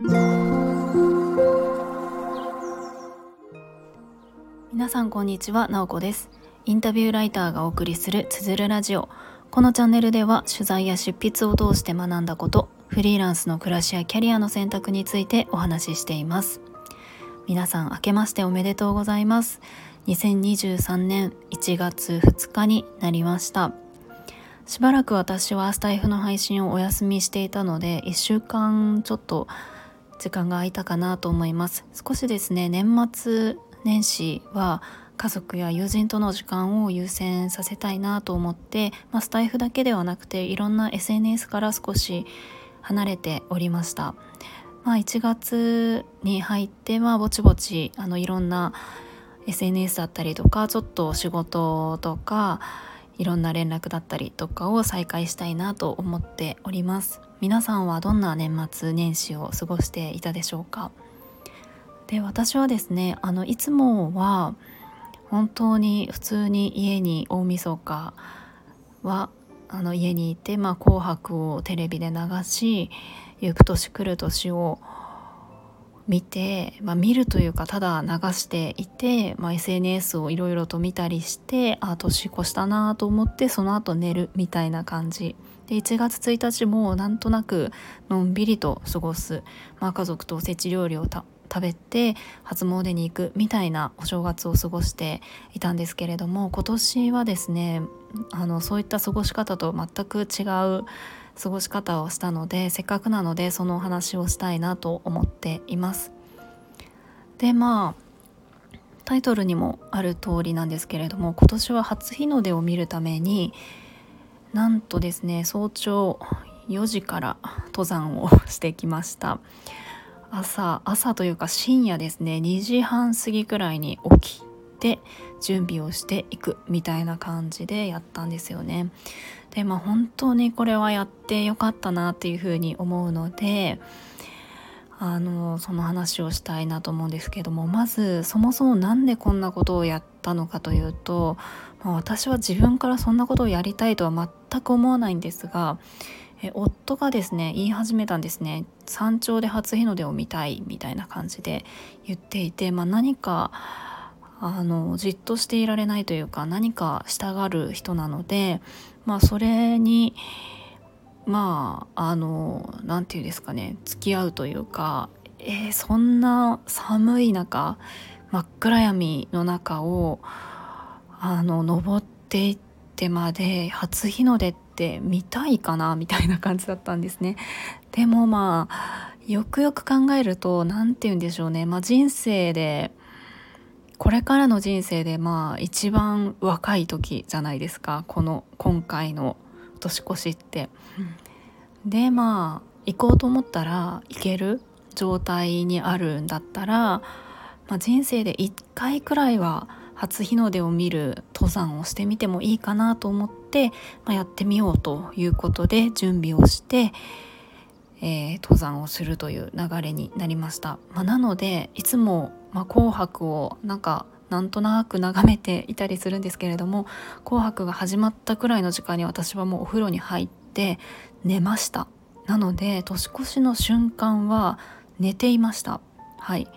皆さんこんにちは、なおこです。インタビューライターがお送りするつづるラジオ。このチャンネルでは取材や執筆を通して学んだことフリーランスの暮らしやキャリアの選択についてお話ししています。皆さん明けましておめでとうございます。2023年1月2日になりました。しばらく私はスタイフの配信をお休みしていたので1週間ちょっと時間が空いたかなと思います。少しですね年末年始は家族や友人との時間を優先させたいなと思って、まあ、スタイフだけではなくていろんな SNS から少し離れておりました、まあ、1月に入ってまあぼちぼちあのいろんな SNS だったりとかちょっと仕事とかいろんな連絡だったりとかを再開したいなと思っております。皆さんはどんな年末年始を過ごしていたでしょうか？で私はですねあのいつもは本当に普通に家に大晦日はあの家にいて、まあ、紅白をテレビで流し行く年来る年を見て、まあ、見るというかただ流していて、まあ、SNS をいろいろと見たりしてあ年越したなと思ってその後寝るみたいな感じで1月1日もなんとなくのんびりと過ごす、まあ、家族とおせち料理を食べて初詣に行くみたいなお正月を過ごしていたんですけれども今年はですねあのそういった過ごし方と全く違う過ごし方をしたのでせっかくなのでそのお話をしたいなと思っています。でまあタイトルにもある通りなんですけれども今年は初日の出を見るためになんとですね早朝4時から登山をしてきました。朝朝というか深夜ですね2時半過ぎくらいに起きて準備をしていくみたいな感じでやったんですよね。でまあ本当にこれはやってよかったなっていうふうに思うのであのその話をしたいなと思うんですけどもまずそもそも何でこんなことをやったのかというと、まあ、私は自分からそんなことをやりたいとは全く思わないんですがえ夫がですね言い始めたんですね。山頂で初日の出を見たいみたいな感じで言っていて、まあ、何かあのじっとしていられないというか何かしたがる人なので、まあ、それにまああの何て言うんですかね付き合うというか、えー、そんな寒い中真っ暗闇の中をあの登っていってまで初日の出って見たいかなみたいな感じだったんですね。でもまあよくよく考えると何て言うんでしょうね、まあ、人生でこれからの人生でまあ一番若い時じゃないですかこの今回の年越しって。うん、でまあ行こうと思ったら行ける状態にあるんだったら、まあ、人生で1回くらいは初日の出を見る登山をしてみてもいいかなと思って、まあ、やってみようということで準備をして、えー、登山をするという流れになりました。まあ、なのでいつも、ま紅白をなんかなんとなく眺めていたりするんですけれども「紅白」が始まったくらいの時間に私はもうお風呂に入って寝ました。なので年越しの瞬間は寝ていました。はい。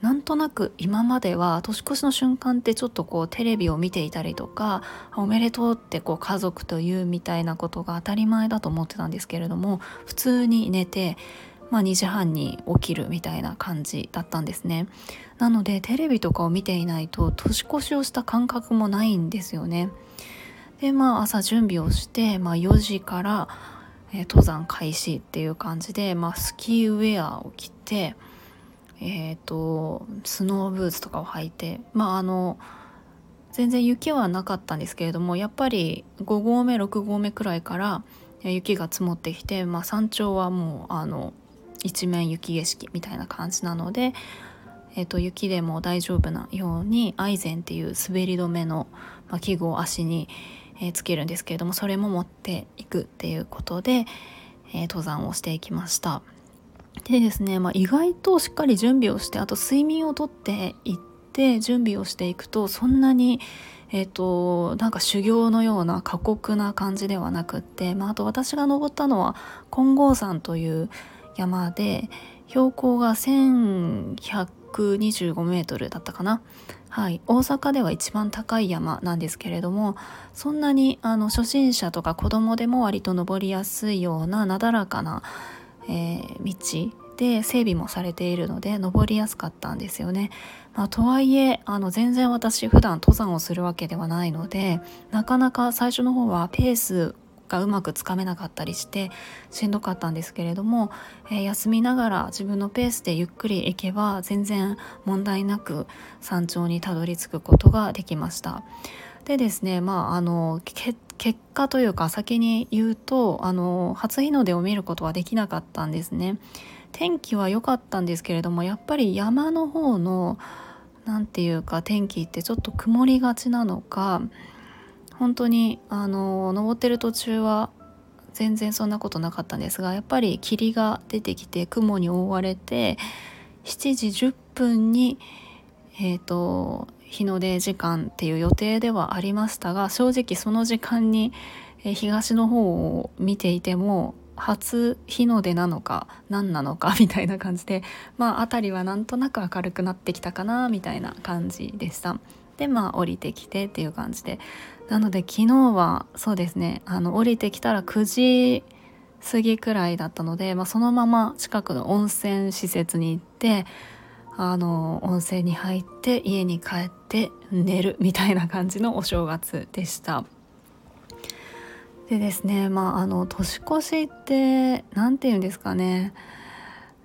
なんとなく今までは年越しの瞬間ってちょっとこうテレビを見ていたりとかおめでとうってこう家族というみたいなことが当たり前だと思ってたんですけれども普通に寝てまあ、2時半に起きるみたいな感じだったんですね。なのでテレビとかを見ていないと年越しをした感覚もないんですよね。でまあ朝準備をして、まあ、4時から、えー、登山開始っていう感じで、まあ、スキーウェアを着てえっ、ー、とスノーブーツとかを履いてまああの全然雪はなかったんですけれどもやっぱり5合目6合目くらいから雪が積もってきて、まあ、山頂はもうあの一面雪景色みたいな感じなので、えーと、雪でも大丈夫なようにアイゼンっていう滑り止めの、器具を足に、つけるんですけれどもそれも持っていくっていうことで、えー、登山をしていきました。でですね、まあ、意外としっかり準備をしてあと睡眠をとっていって準備をしていくとそんなにえーと、なんか修行のような過酷な感じではなくって、まあ、あと私が登ったのは金剛山という山で標高が1125メートルだったかな。はい、大阪では一番高い山なんですけれどもそんなにあの初心者とか子供でも割と登りやすいようななだらかな、えー、道で整備もされているので登りやすかったんですよね。まあ、とはいえあの全然私普段登山をするわけではないのでなかなか最初の方はペースがうまくつかめなかったりしてしんどかったんですけれども、えー、休みながら自分のペースでゆっくり行けば全然問題なく山頂にたどり着くことができました。でですねまああの結果というか先に言うとあの初日の出を見ることはできなかったんですね。天気は良かったんですけれどもやっぱり山の方の何て言うか天気ってちょっと曇りがちなのか本当にあの登ってる途中は全然そんなことなかったんですがやっぱり霧が出てきて雲に覆われて7時10分にえ、ー、と日の出時間っていう予定ではありましたが正直その時間に東の方を見ていても初日の出なのか何なのか みたいな感じでまあ辺りはなんとなく明るくなってきたかなみたいな感じでした。でまあ降りてきてっていう感じでなので昨日はそうですねあの降りてきたら9時過ぎくらいだったので、まあ、そのまま近くの温泉施設に行ってあの温泉に入って家に帰って寝るみたいな感じのお正月でした。でですねまああの年越しって何て言うんですかね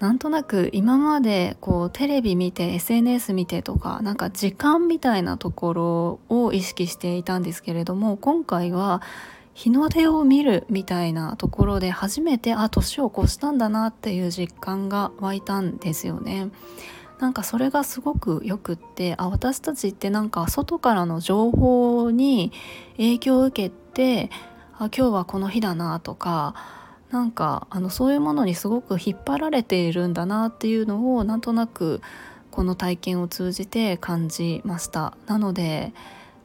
なんとなく今までこうテレビ見て SNS 見てとかなんか時間みたいなところを意識していたんですけれども今回は日の出を見るみたいなところで初めてあ年を越したんだなっていう実感が湧いたんですよね。なんかそれがすごくよくってあ私たちってなんか外からの情報に影響を受けてあ今日はこの日だなとかなんかあのそういうものにすごく引っ張られているんだなっていうのをなんとなくこの体験を通じて感じましたなので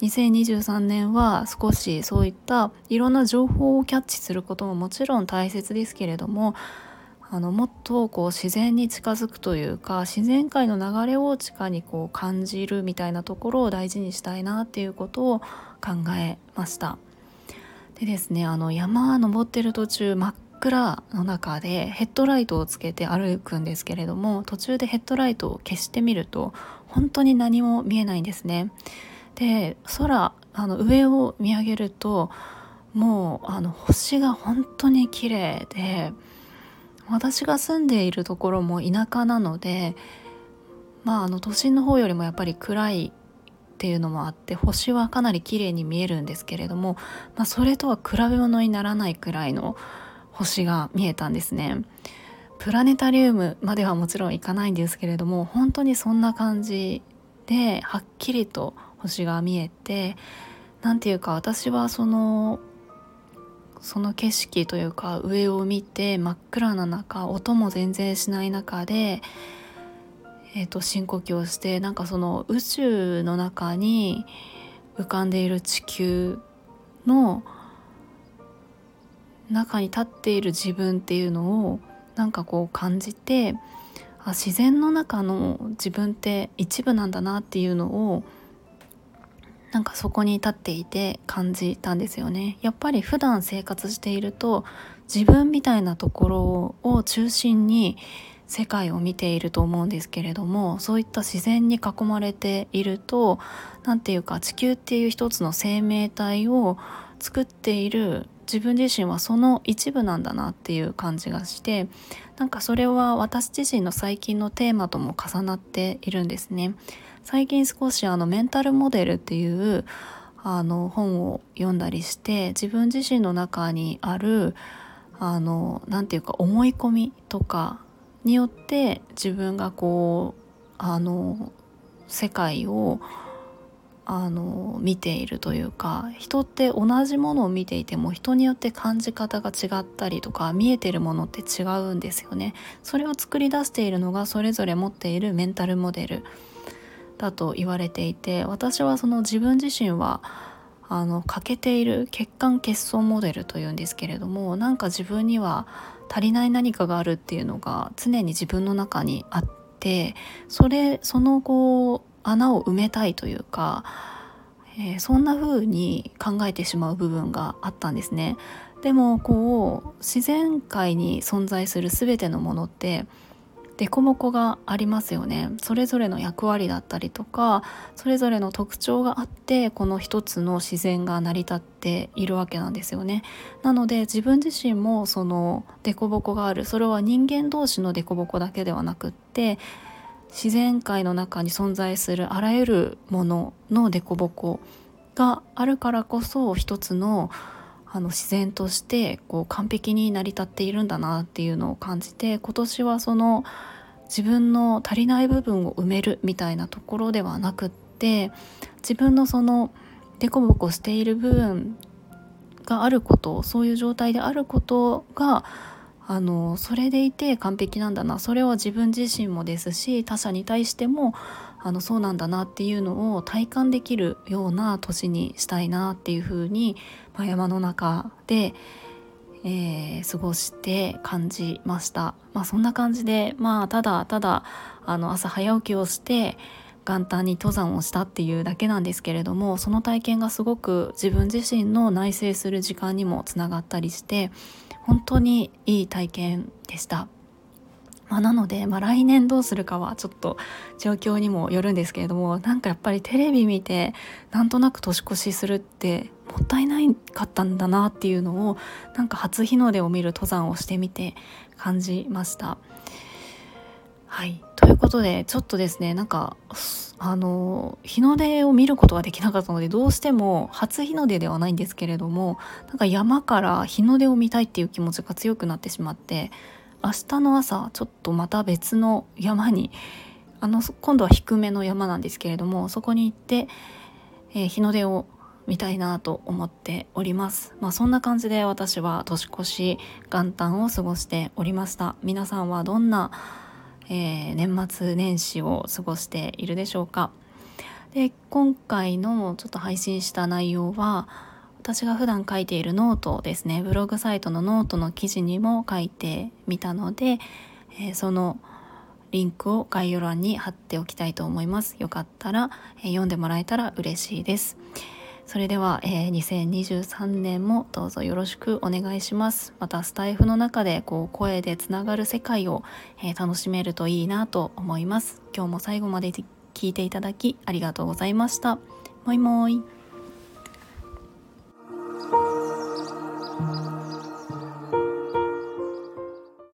2023年は少しそういったいろんな情報をキャッチすることももちろん大切ですけれどもあのもっとこう自然に近づくというか自然界の流れを地下にこう感じるみたいなところを大事にしたいなっていうことを考えました。でですねあの山登ってる途中真っ暗の中でヘッドライトをつけて歩くんですけれども途中でヘッドライトを消してみると本当に何も見えないんですね。で空あの上を見上げるともうあの星が本当に綺麗で私が住んでいるところも田舎なのでまああの都心の方よりもやっぱり暗いっていうのもあって星はかなり綺麗に見えるんですけれども、まあ、それとは比べ物にならないくらいの星が見えたんですね。プラネタリウムまではもちろん行かないんですけれども本当にそんな感じではっきりと星が見えて何て言うか私はそのその景色というか上を見て真っ暗な中音も全然しない中で、えーと、深呼吸をしてなんかその宇宙の中に浮かんでいる地球の中に立っている自分っていうのをなんかこう感じてあ自然の中の自分って一部なんだなっていうのをなんかそこに立っていて感じたんですよね。やっぱり普段生活していると自分みたいなところを中心に世界を見ていると思うんですけれどもそういった自然に囲まれていると何て言うか地球っていう一つの生命体を作っている自分自身はその一部なんだなっていう感じがしてなんかそれは私自身の最近のテーマとも重なっているんですね。最近少しあのメンタルモデルっていうあの本を読んだりして自分自身の中にあるあのなていうか思い込みとかによって自分がこうあの世界をあの見ているというか人って同じものを見ていても人によって感じ方が違ったりとか見えてるものって違うんですよね。それを作り出しているのがそれぞれ持っているメンタルモデルだと言われていて私はその自分自身はあの欠けている血管欠損モデルというんですけれどもなんか自分には足りない何かがあるっていうのが常に自分の中にあってそれその後穴を埋めたいというか、えー、そんな風に考えてしまう部分があったんですね。でもこう自然界に存在する全てのものって凸凹がありますよね。それぞれの役割だったりとかそれぞれの特徴があってこの一つの自然が成り立っているわけなんですよね。なので自分自身もその凸凹がある。それは人間同士の凸凹だけではなくって自然界の中に存在するあらゆるものの凸凹があるからこそ一つのあの自然としてこう完璧に成り立っているんだなっていうのを感じて今年はその自分の足りない部分を埋めるみたいなところではなくって自分のその凸凹している部分があることそういう状態であることがあのそれでいて完璧なんだなそれは自分自身もですし他者に対してもあのそうなんだなっていうのを体感できるような年にしたいなっていうふうに、まあ、山の中で、えー、過ごして感じました。まあ、そんな感じで、まあ、ただただあの朝早起きをして元旦に登山をしたっていうだけなんですけれどもその体験がすごく自分自身の内省する時間にもつながったりして本当にいい体験でした。まあ、なので、まあ、来年どうするかはちょっと状況にもよるんですけれどもなんかやっぱりテレビ見てなんとなく年越しするってもったいないかったんだなっていうのをなんか初日の出を見る登山をしてみて感じました。はいということでちょっとですねなんかあの日の出を見ることができなかったのでどうしても初日の出ではないんですけれどもなんか山から日の出を見たいっていう気持ちが強くなってしまって明日の朝ちょっとまた別の山にあの今度は低めの山なんですけれどもそこに行って、えー、日の出を見たいなと思っております。まあそんな感じで私は年越し元旦を過ごしておりました。皆さんはどんな、えー、年末年始を過ごしているでしょうか。で今回のちょっと配信した内容は私が普段書いているノートですね。ブログサイトのノートの記事にも書いてみたので、えー、そのリンクを概要欄に貼っておきたいと思います。よかったら、えー、読んでもらえたら嬉しいです。それでは、えー、2023年もどうぞよろしくお願いします。またスタイフの中でこう声でつながる世界を、えー、楽しめるといいなと思います。今日も最後まで聞いていただきありがとうございました。もいもーい。thank you